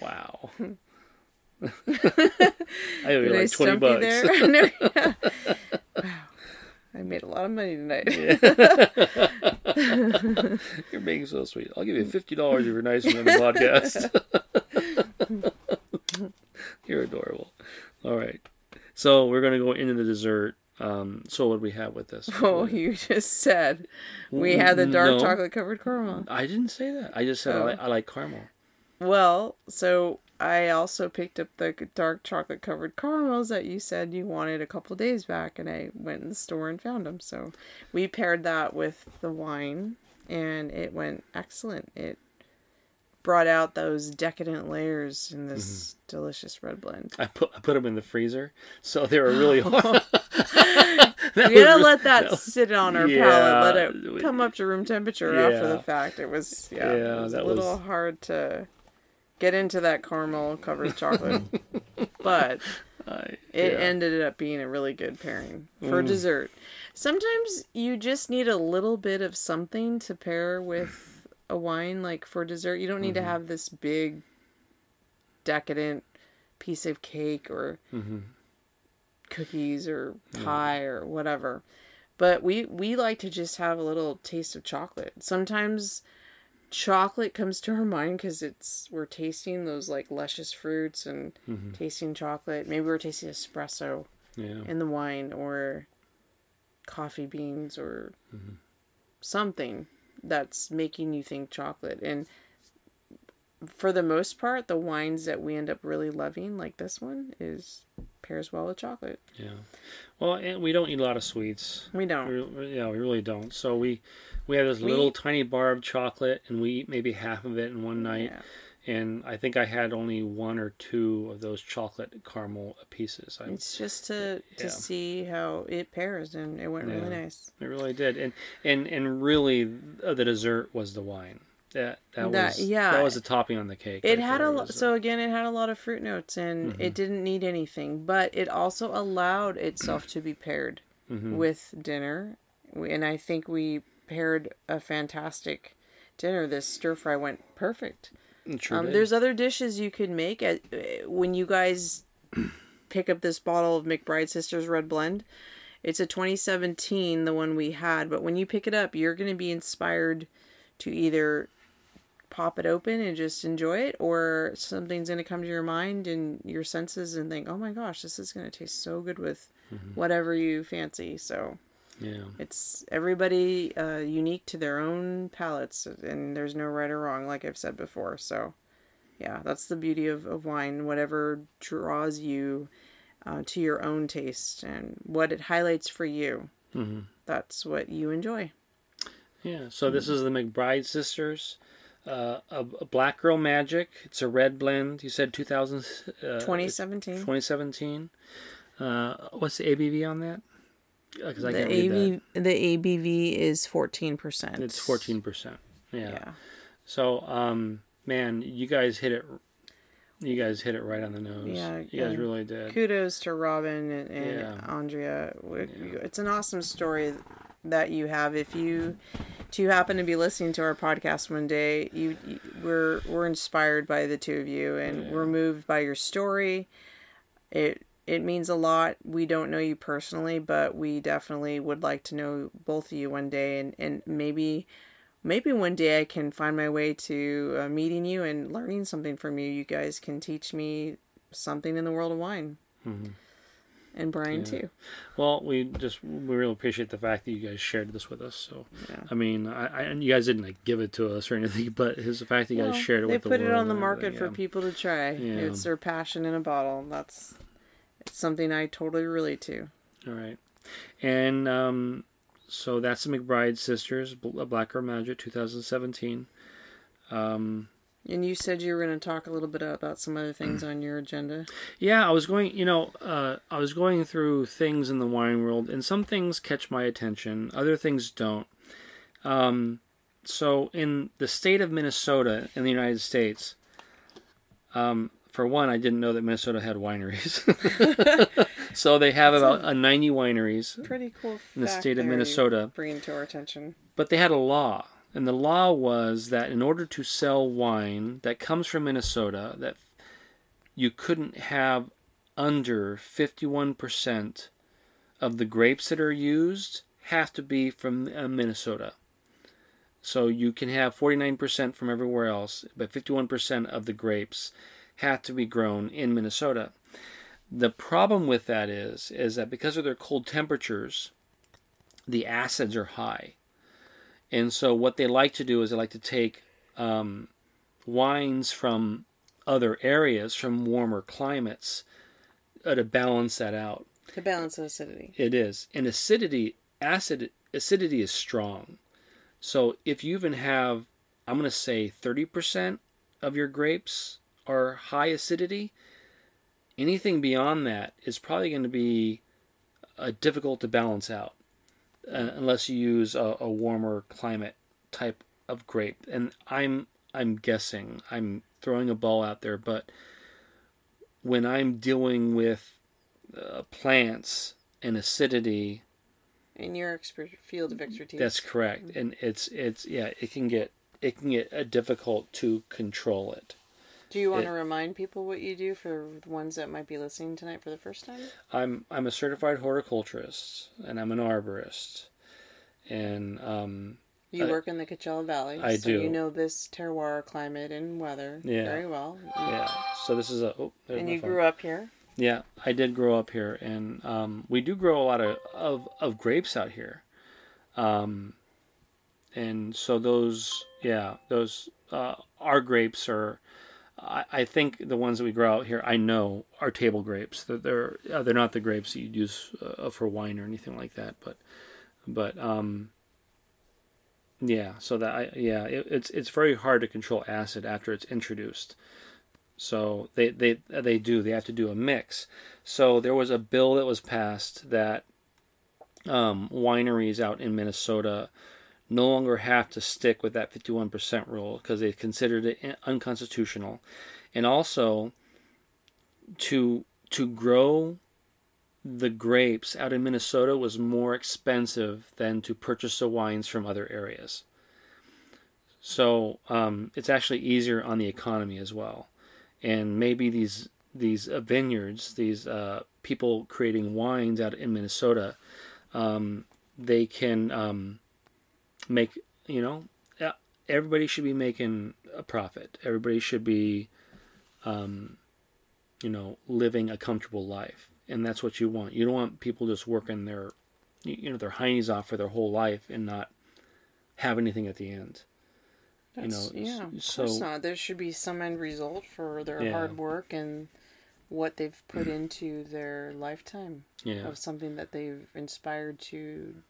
wow. I owe you Did I like twenty bucks. there? No, yeah. Wow, I made a lot of money tonight. You're being so sweet. I'll give you mm. fifty dollars if you're nice on the podcast. you're adorable. All right, so we're gonna go into the dessert. Um, so what do we have with this? Oh, you just said we had the dark No. chocolate covered caramel. I didn't say that. I just said I, Oh. like, I like caramel. Well, so I also picked up the dark chocolate covered caramels that you said you wanted a couple days back, and I went in the store and found them. So we paired that with the wine, and it went excellent. It brought out those decadent layers in this delicious red blend. I put I put them in the freezer, so they were really. That You gotta was- let that was- sit on our Yeah, palate. Let it come up to room temperature after the fact. It was yeah, Yeah, it was that a little was- hard to get into that caramel covered chocolate, but it ended up being a really good pairing for Mm. dessert. Sometimes you just need a little bit of something to pair with a wine, like for dessert. You don't need Mm-hmm. to have this big, decadent piece of cake or Mm-hmm. cookies or pie or whatever. But we we like to just have a little taste of chocolate. Sometimes chocolate comes to our mind because it's we're tasting those like luscious fruits and Mm-hmm. tasting chocolate. Maybe we're tasting espresso yeah. in the wine or coffee beans or Mm-hmm. something that's making you think chocolate. And for the most part, the wines that we end up really loving, like this one, is pairs well with chocolate. Yeah. Well, and we don't eat a lot of sweets. We don't. We, yeah, we really don't. So we we have this We- little tiny bar of chocolate, and we eat maybe half of it in one night. Yeah. And I think I had only one or two of those chocolate caramel pieces. I, It's just to to see how it pairs, and it went really nice. it really did. And and and really, uh, the dessert was the wine. That that, That- was yeah. that was the topping on the cake. It right had a lot. So again, it had a lot of fruit notes, and Mm-hmm. it didn't need anything, but it also allowed itself to be paired Mm-hmm. with dinner, and I think we paired a fantastic dinner. This stir fry went perfect. Sure Um, there's other dishes you could make at, uh, when you guys pick up this bottle of McBride Sisters Red Blend. It's a 2017, the one we had, but when you pick it up, you're going to be inspired to either pop it open and just enjoy it, or something's going to come to your mind and your senses and think, oh my gosh, this is going to taste so good with whatever you fancy. So yeah. it's everybody uh, unique to their own palates, and there's no right or wrong, like I've said before. So, yeah, that's the beauty of, of wine. Whatever draws you uh, to your own taste and what it highlights for you, hmm that's what you enjoy. Yeah, so this is the McBride sisters, uh, a, a Black Girl Magic. It's a red blend. You said 2000, uh, 2017. 2017. Uh, what's the ABV on that? Because I The AV, the ABV is 14%. It's 14%. Yeah. Yeah. So, um, man, you guys hit it. You guys hit it right on the nose. Yeah, you guys really did. Kudos to Robin and, and Yeah. Andrea. It's an awesome story that you have. If you do happen to be listening to our podcast one day, you, you we're we're inspired by the two of you, and we're moved by your story. It it means a lot. We don't know you personally, but we definitely would like to know both of you one day, and and maybe maybe one day I can find my way to uh, meeting you and learning something from you. You guys can teach me something in the world of wine. Mm-hmm. And Brian Yeah. too. Well, we just we really appreciate the fact that you guys shared this with us. So, Yeah. I mean, I, I and you guys didn't like give it to us or anything, but it's the fact that you guys shared it they with the put it world on the market for people to try. It's their passion in a bottle. That's it's something I totally relate to. All right, and um, so that's the McBride sisters, Bl- Black Girl Magic, 2017. Um, And you said you were going to talk a little bit about some other things on your agenda. Yeah, I was going, you know, uh, I was going through things in the wine world, and some things catch my attention, other things don't. Um, so, in the state of Minnesota in the United States, um, for one, I didn't know that Minnesota had wineries. so they have about uh, 90 wineries, Pretty cool. In the state of Minnesota. bringing to our attention. but they had a law, and the law was that in order to sell wine that comes from Minnesota, that you couldn't have under 51% of the grapes that are used have to be from uh, Minnesota. So you can have 49% from everywhere else, but 51% of the grapes have to be grown in Minnesota. The problem with that is is that because of their cold temperatures, the acids are high. And so what they like to do is they like to take um, wines from other areas, from warmer climates, uh, to balance that out. To balance the acidity. It is. And acidity, acid, acidity is strong. So if you even have, I'm going to say 30% of your grapes are high acidity, anything beyond that is probably going to be uh, difficult to balance out uh, unless you use a, a warmer climate type of grape. And I'm I'm guessing, I'm throwing a ball out there, but when I'm dealing with uh, plants and acidity, In your expert field of expertise. that's correct, and it's it's yeah, it can get it can get uh, difficult to control it. Do you want it- to remind people what you do for the ones that might be listening tonight for the first time? I'm I'm a certified horticulturist and I'm an arborist, and um, You I- work in the Coachella Valley. I so do. You know this terroir, climate, and weather Yeah. very well. yeah. So this is a oh, And you phone. grew up here. Yeah, I did grow up here, and um, we do grow a lot of, of, of grapes out here. Um, and so those, yeah, those uh, our grapes are. I, think the ones that we grow out here, I know, are table grapes. That they're uh, they're not the grapes that you'd use uh, for wine or anything like that. But but um, yeah. So that I yeah, it, it's it's very hard to control acid after it's introduced. So they, they they do they have to do a mix. So there was a bill that was passed that um, wineries out in Minnesota no longer have to stick with that 51% rule because they considered it unconstitutional, and also to to grow the grapes out in Minnesota was more expensive than to purchase the wines from other areas. So um, it's actually easier on the economy as well and maybe these these uh, vineyards, these uh, people creating wines out in Minnesota, um, they can um, make you know everybody should be making a profit. Everybody should be, um, you know, living a comfortable life, and that's what you want. You don't want people just working their, you know, their heinies off for their whole life and not have anything at the end. You That's, know, yeah, of so- course not. There should be some end result for their Yeah. hard work and what they've put into their lifetime Yeah. of something that they've inspired to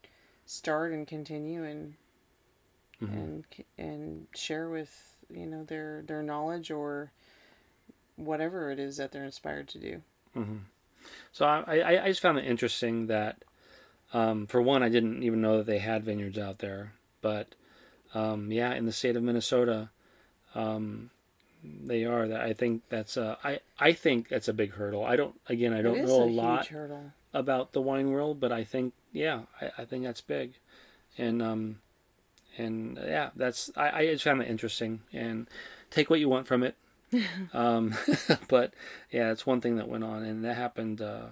start and continue and Mhm. and and share with you know their their knowledge or whatever it is that they're inspired to do. So I, I, I just found it interesting that, um, for one, I didn't even know that they had vineyards out there. But um, yeah, in the state of Minnesota, um, they are. That I think that's a, I, I think that's a big hurdle. I don't again I don't know a, a lot hurdle. about the wine world, but I think yeah I, I think that's big, and um, and yeah that's I, I just found it interesting and take what you want from it. um, but yeah, it's one thing that went on, and that happened. Uh,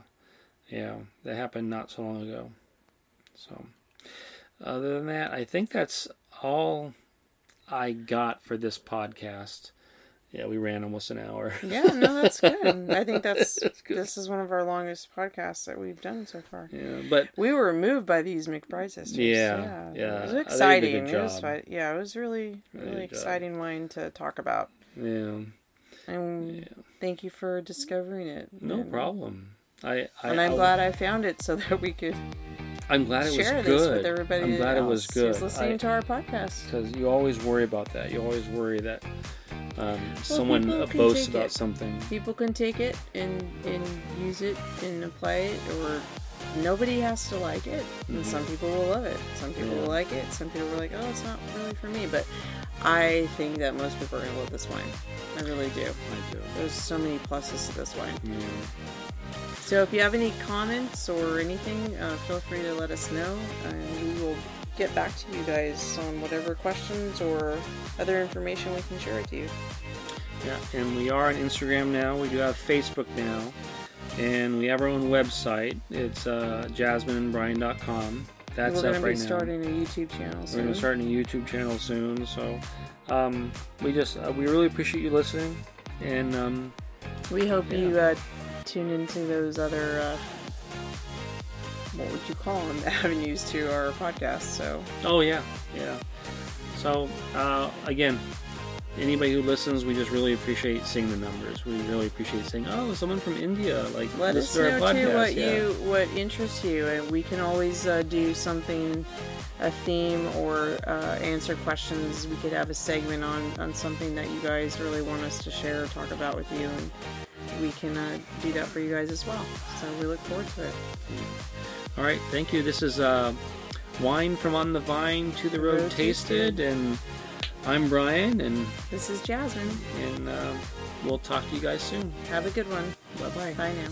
yeah, that happened not so long ago. So, other than that, I think that's all I got for this podcast. Yeah, we ran almost an hour. Yeah, no, that's good. I think that's, that's this is one of our longest podcasts that we've done so far. Yeah, but we were moved by these McBride sisters. Yeah, yeah, yeah. it was exciting. It was fun. yeah, it was really really exciting wine to talk about. Yeah, and yeah. thank you for discovering it. No and, problem. I, I and I'm I, glad I found it so that we could. I'm glad it was good. This with everybody I'm glad it was good. Who's listening I, to our podcast because you always worry about that. You always worry that um, well, someone boasts about it. something. People can take it and and use it and apply it, or nobody has to like it. Mm-hmm. And some people will love it. Some people yeah. will like it. Some people are like, oh, it's not really for me. But I think that most people are gonna love this wine. I really do. I do. There's so many pluses to this wine. Yeah. So if you have any comments or anything, uh, feel free to let us know, and we will get back to you guys on whatever questions or other information we can share with you. Yeah, and we are on Instagram now. We do have Facebook now, and we have our own website. It's uh, jasmineandbrian.com. That's We're up right now. We're going to be starting a YouTube channel soon. We're going to start a YouTube channel soon. So um, we just uh, we really appreciate you listening, and um, we hope yeah. you uh, tune into those other. Uh, what would you call them avenues to our podcast so oh yeah yeah so uh, again anybody who listens we just really appreciate seeing the numbers we really appreciate saying oh someone from india like let us know podcast. too what yeah. you what interests you and we can always uh, do something a theme or uh, answer questions we could have a segment on on something that you guys really want us to share or talk about with you and we can uh, do that for you guys as well so we look forward to it all right, thank you. This is uh, Wine from On the Vine to the Road, Road tasted, tasted, and I'm Brian, and this is Jasmine, and uh, we'll talk to you guys soon. Have a good one. Bye bye. Bye now.